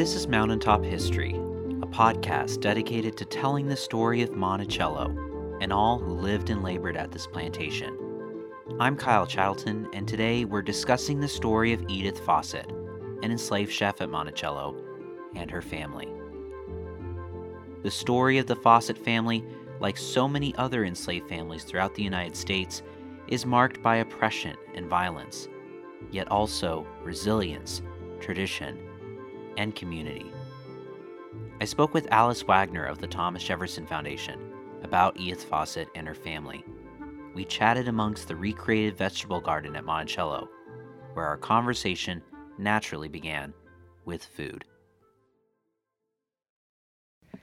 This is Mountaintop History, a podcast dedicated to telling the story of Monticello and all who lived and labored at this plantation. I'm Kyle Chatterton, and today we're discussing the story of Edith Fossett, an enslaved chef at Monticello, and her family. The story of the Fossett family, like so many other enslaved families throughout the United States, is marked by oppression and violence, yet also resilience, tradition, and community. I spoke with Alice Wagner of the Thomas Jefferson Foundation about Edith Fossett and her family. We chatted amongst the recreated vegetable garden at Monticello, where our conversation naturally began with food.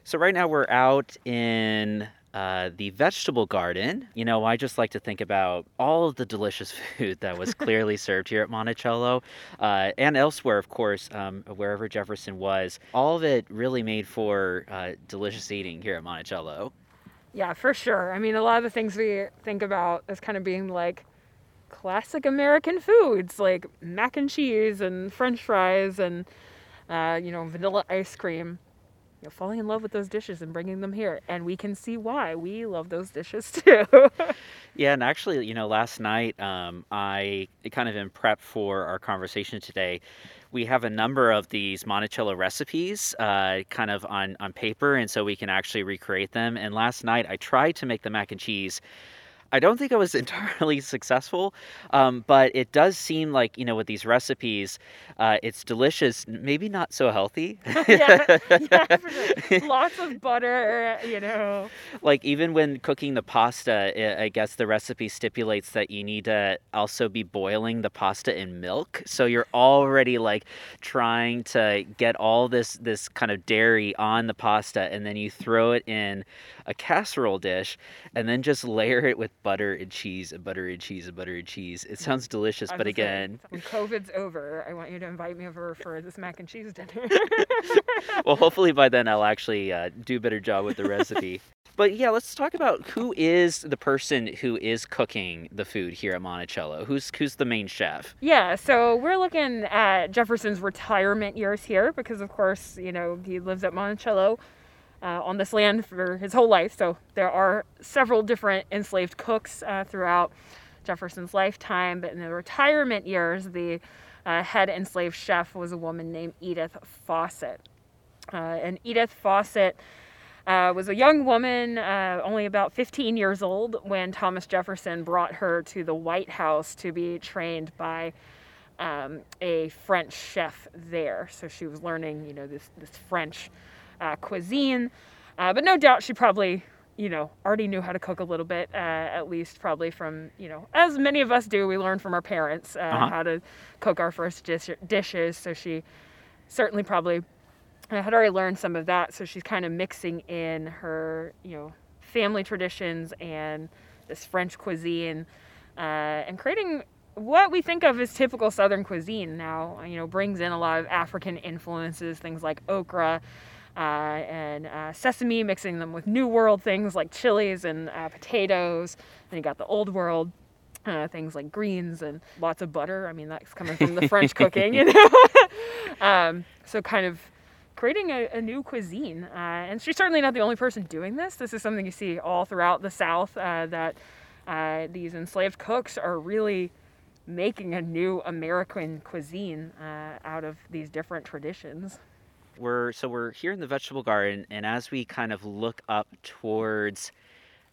So, right now we're out in uh, the vegetable garden. You know, I just like to think about all of the delicious food that was clearly served here at Monticello uh, and elsewhere, of course, um, wherever Jefferson was. All of it really made for uh, delicious eating here at Monticello. Yeah, for sure. I mean, a lot of the things we think about as kind of being like classic American foods, like mac and cheese and french fries and, uh, you know, vanilla ice cream you know, falling in love with those dishes and bringing them here. And we can see why we love those dishes too. yeah, and actually, you know, last night um, I kind of in prep for our conversation today, we have a number of these Monticello recipes uh, kind of on, on paper, and so we can actually recreate them. And last night I tried to make the mac and cheese I don't think I was entirely successful, um, but it does seem like you know with these recipes, uh, it's delicious. Maybe not so healthy. yeah, yeah sure. lots of butter. You know, like even when cooking the pasta, I guess the recipe stipulates that you need to also be boiling the pasta in milk. So you're already like trying to get all this this kind of dairy on the pasta, and then you throw it in a casserole dish, and then just layer it with butter and cheese and butter and cheese and butter and cheese. It sounds delicious, but again, when COVID's over, I want you to invite me over for this mac and cheese dinner. well, hopefully by then I'll actually uh, do a better job with the recipe. But yeah, let's talk about who is the person who is cooking the food here at Monticello. Who's who's the main chef? Yeah, so we're looking at Jefferson's retirement years here because, of course, you know he lives at Monticello uh, on this land for his whole life. So there are several different enslaved cooks uh, throughout Jefferson's lifetime. But in the retirement years, the uh, head enslaved chef was a woman named Edith Fossett. Uh, and Edith Fossett uh, was a young woman, uh, only about 15 years old, when Thomas Jefferson brought her to the White House to be trained by um, a French chef there. So she was learning, you know, this, this French uh, cuisine. Uh, but no doubt she probably, you know, already knew how to cook a little bit, uh, at least probably from, you know, as many of us do, we learn from our parents uh, uh-huh. how to cook our first dish- dishes. So she certainly probably uh, had already learned some of that. So she's kind of mixing in her, you know, family traditions and this French cuisine uh, and creating what we think of as typical Southern cuisine now, you know, brings in a lot of African influences, things like okra uh, and uh, sesame, mixing them with New World things like chilies and uh, potatoes. Then you got the Old World. Uh, things like greens and lots of butter. I mean, that's coming from the French cooking, you know. um, so, kind of creating a, a new cuisine. Uh, and she's certainly not the only person doing this. This is something you see all throughout the South uh, that these enslaved cooks are really making a new American cuisine out of these different traditions we're so we're here in the vegetable garden, and as we kind of look up towards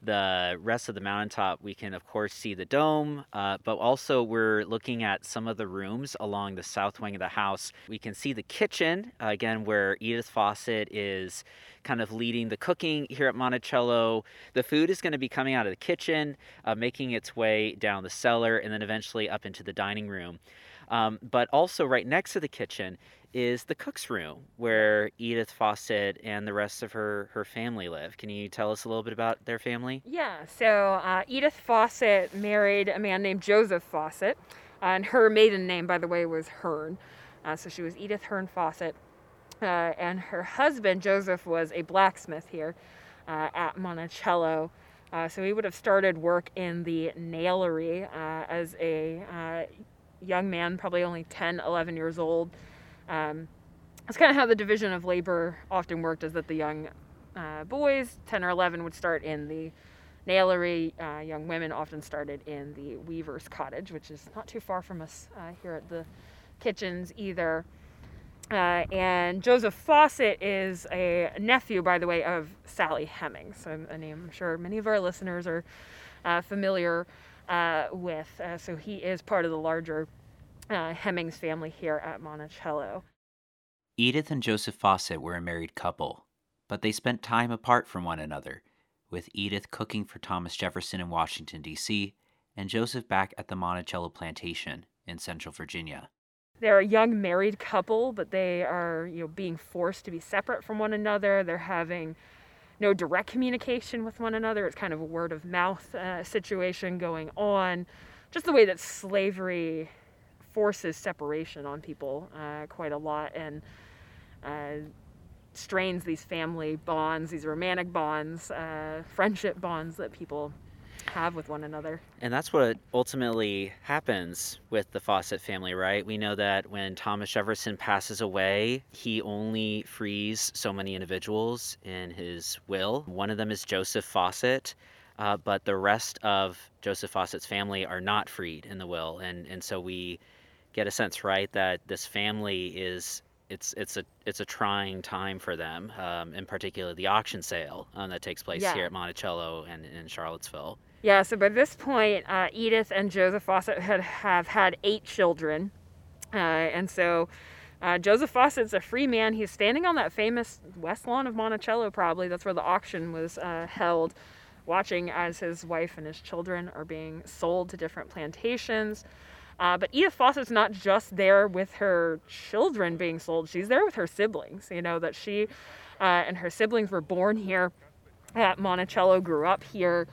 the rest of the mountaintop, we can of course see the dome, uh, but also we're looking at some of the rooms along the south wing of the house. We can see the kitchen uh, again, where Edith Fossett is kind of leading the cooking here at Monticello. The food is going to be coming out of the kitchen, uh, making its way down the cellar, and then eventually up into the dining room. Um, but also, right next to the kitchen is the cook's room where Edith Fossett and the rest of her, her family live. Can you tell us a little bit about their family? Yeah, so uh, Edith Fossett married a man named Joseph Fossett, uh, and her maiden name, by the way, was Hern. Uh, so she was Edith Hern Fossett. Uh, and her husband, Joseph, was a blacksmith here uh, at Monticello. Uh, so he would have started work in the nailery as a young man, probably only 10, 11 years old. Um, that's kind of how the division of labor often worked is that the young uh, boys, 10 or 11, would start in the nailery. Uh, young women often started in the weaver's cottage, which is not too far from us uh, here at the kitchens either. Uh, and Joseph Fossett is a nephew, by the way, of Sally Hemings, a, name I'm sure many of our listeners are uh, familiar Uh, with. Uh, so he is part of the larger uh, Hemings family here at Monticello. Edith and Joseph Fossett were a married couple, but they spent time apart from one another, with Edith cooking for Thomas Jefferson in Washington, D.C., and Joseph back at the Monticello plantation in central Virginia. They're a young married couple, but they are, you know, being forced to be separate from one another. They're having no direct communication with one another. It's kind of a word of mouth uh, situation going on. Just the way that slavery forces separation on people uh, quite a lot. And uh, strains these family bonds, these romantic bonds, uh, friendship bonds that people have with one another. And that's what ultimately happens with the Fossett family, right? We know that when Thomas Jefferson passes away, he only frees so many individuals in his will. One of them is Joseph Fossett. Uh, but the rest of Joseph Fossett's family are not freed in the will, and and so we get a sense, right, that this family is it's it's a it's a trying time for them, um, in particular the auction sale um, that takes place yeah. here at Monticello and in Charlottesville. Yeah, so by this point, uh, Edith and Joseph Fossett had have had eight children, uh, and so uh, Joseph Fossett's a free man. He's standing on that famous west lawn of Monticello, probably that's where the auction was uh, held, watching as his wife and his children are being sold to different plantations. Uh, but Edith Fossett's not just there with her children being sold, she's there with her siblings. You know, that she uh, and her siblings were born here at Monticello, grew up here.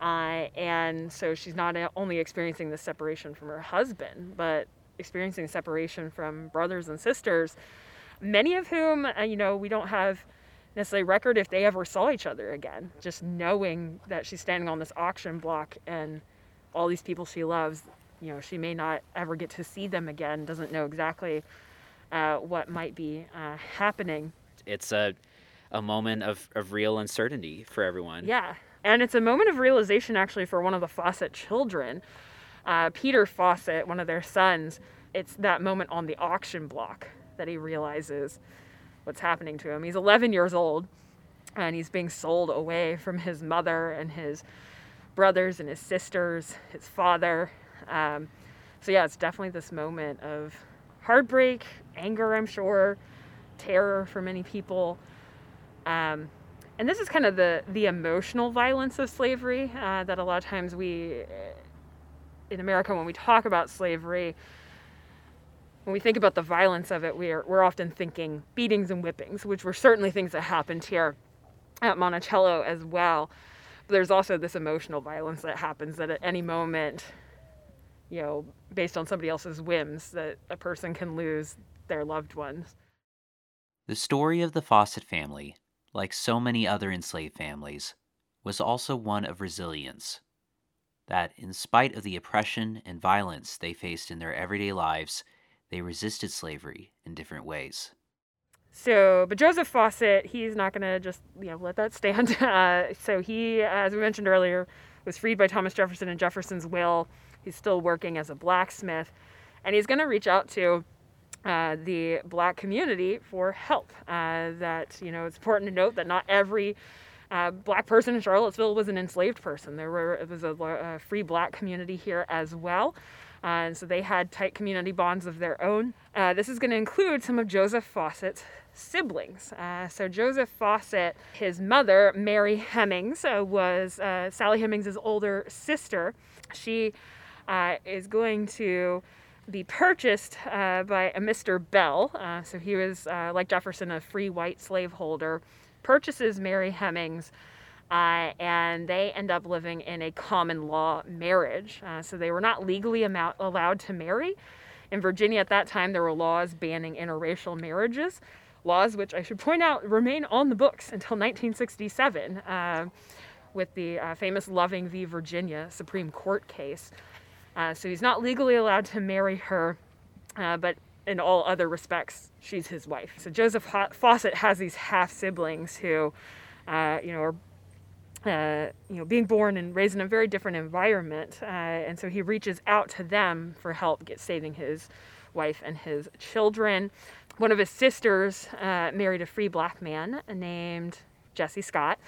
Uh, and so she's not only experiencing the separation from her husband, but experiencing separation from brothers and sisters, many of whom, uh, you know, we don't have necessarily record if they ever saw each other again. Just knowing that she's standing on this auction block and all these people she loves you know she may not ever get to see them again doesn't know exactly uh, what might be uh, happening. It's a, a moment of, of real uncertainty for everyone. Yeah and it's a moment of realization actually for one of the fossett children uh, peter fossett one of their sons. It's that moment on the auction block that he realizes what's happening to him. He's 11 years old and he's being sold away from his mother and his brothers and his sisters his father. Um, so yeah, it's definitely this moment of heartbreak, anger, I'm sure, terror for many people. Um, and this is kind of the the emotional violence of slavery uh, that a lot of times we in America when we talk about slavery when we think about the violence of it we're we're often thinking beatings and whippings which were certainly things that happened here at Monticello as well but there's also this emotional violence that happens that at any moment you know, based on somebody else's whims, that a person can lose their loved ones. The story of the Fossett family, like so many other enslaved families, was also one of resilience. That, in spite of the oppression and violence they faced in their everyday lives, they resisted slavery in different ways. So, but Joseph Fossett, he's not going to just you know let that stand. Uh, so he, as we mentioned earlier, was freed by Thomas Jefferson and Jefferson's will He's still working as a blacksmith, and he's going to reach out to uh, the black community for help. Uh, that you know, it's important to note that not every uh, black person in Charlottesville was an enslaved person. There were it was a, a free black community here as well. Uh, and so they had tight community bonds of their own. Uh, this is going to include some of Joseph Fossett's siblings. Uh, so Joseph Fossett, his mother, Mary Hemings, was Sally Hemings' older sister. She is going to be purchased uh, by a Mr. Bell. Uh, so he was, uh, like Jefferson, a free white slaveholder, purchases Mary Hemings. Uh, and they end up living in a common law marriage. Uh, so they were not legally allowed to marry. In Virginia at that time, there were laws banning interracial marriages, laws which I should point out remain on the books until 1967 with the famous Loving v. Virginia Supreme Court case. Uh, so he's not legally allowed to marry her, uh, but in all other respects, she's his wife. So Joseph Fossett has these half siblings who, uh, you know, are uh, you know, being born and raised in a very different environment, uh, and so he reaches out to them for help, get saving his wife and his children. One of his sisters uh, married a free black man named Jesse Scott,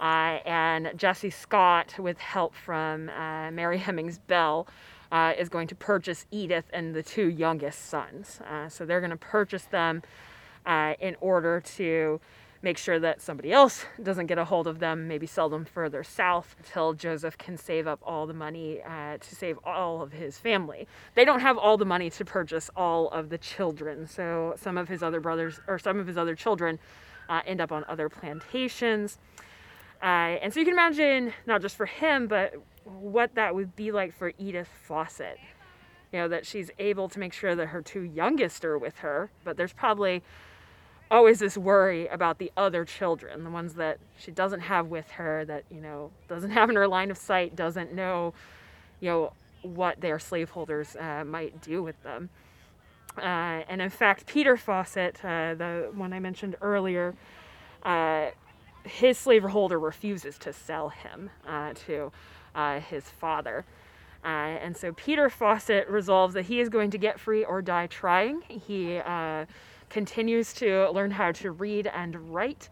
uh, and Jesse Scott, with help from uh, Mary Hemings Bell, uh, is going to purchase Edith and the two youngest sons. Uh, so they're going to purchase them uh, in order to make sure that somebody else doesn't get a hold of them, maybe sell them further south until Joseph can save up all the money uh, to save all of his family. They don't have all the money to purchase all of the children, so some of his other brothers or some of his other children uh, end up on other plantations. Uh, and so you can imagine, not just for him, but what that would be like for Edith Fossett. You know, that she's able to make sure that her two youngest are with her, but there's probably always this worry about the other children, the ones that she doesn't have with her, that, you know, doesn't have in her line of sight, doesn't know, you know, what their slaveholders uh, might do with them. Uh, and in fact, Peter Fossett, uh, the one I mentioned earlier, uh, his slaveholder refuses to sell him uh, to uh, his father. Uh, and so Peter Fossett resolves that he is going to get free or die trying. He uh, continues to learn how to read and write.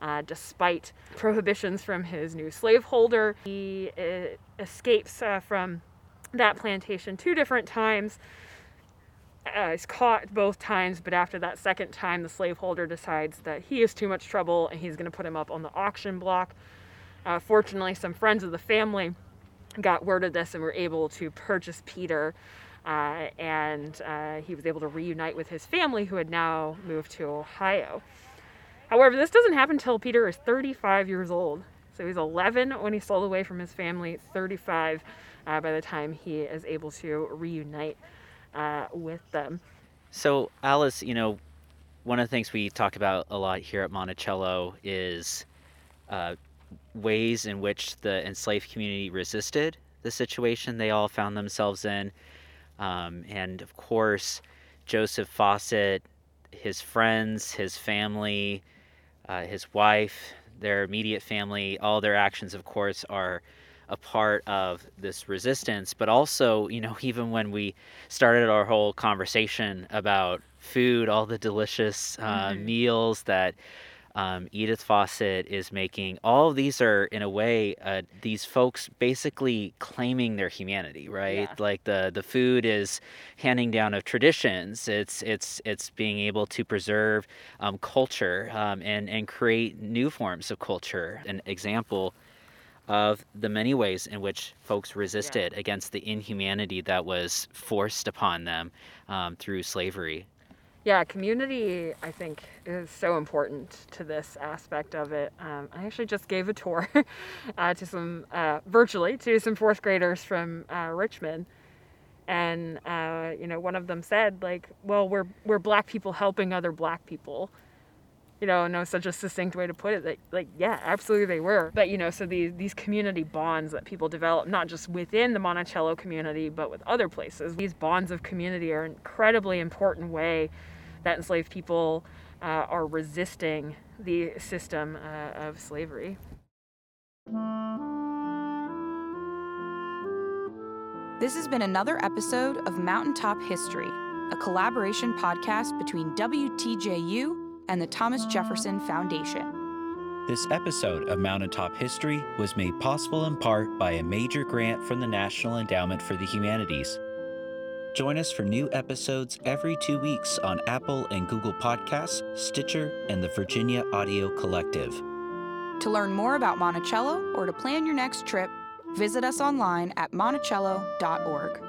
Uh, despite prohibitions from his new slaveholder, he uh, escapes from that plantation two different times uh, is caught both times, but after that second time, the slaveholder decides that he is too much trouble and he's going to put him up on the auction block. Uh, fortunately, some friends of the family got word of this and were able to purchase Peter. Uh, and uh, he was able to reunite with his family, who had now moved to Ohio. However, this doesn't happen until Peter is 35 years old. So he's 11 when he sold away from his family, 35 uh, by the time he is able to reunite uh, with them. So, Alice, you know, one of the things we talk about a lot here at Monticello is uh, ways in which the enslaved community resisted the situation they all found themselves in. Um, and of course, Joseph Fossett, his friends, his family, uh, his wife, their immediate family, all their actions, of course, are a part of this resistance. But also, you know, even when we started our whole conversation about food, all the delicious uh, mm-hmm. meals that um, Edith Fossett is making, all of these are, in a way, uh, these folks basically claiming their humanity, right? Yeah. Like the the food is handing down of traditions. It's it's it's being able to preserve um, culture um, and and create new forms of culture. An example of the many ways in which folks resisted yeah. against the inhumanity that was forced upon them um, through slavery. Yeah, community, I think, is so important to this aspect of it. Um, I actually just gave a tour uh, to some, uh, virtually, to some fourth graders from uh, Richmond. And, uh, you know, one of them said, like, well, we're, we're black people helping other black people you know, no such a succinct way to put it. That like, yeah, absolutely they were. But you know, so these these community bonds that people develop, not just within the Monticello community, but with other places. These bonds of community are an incredibly important way that enslaved people uh, are resisting the system uh, of slavery. This has been another episode of Mountaintop History, a collaboration podcast between WTJU and the Thomas Jefferson Foundation. This episode of Mountaintop History was made possible in part by a major grant from the National Endowment for the Humanities. Join us for new episodes every two weeks on Apple and Google Podcasts, Stitcher, and the Virginia Audio Collective. To learn more about Monticello or to plan your next trip, visit us online at monticello.org.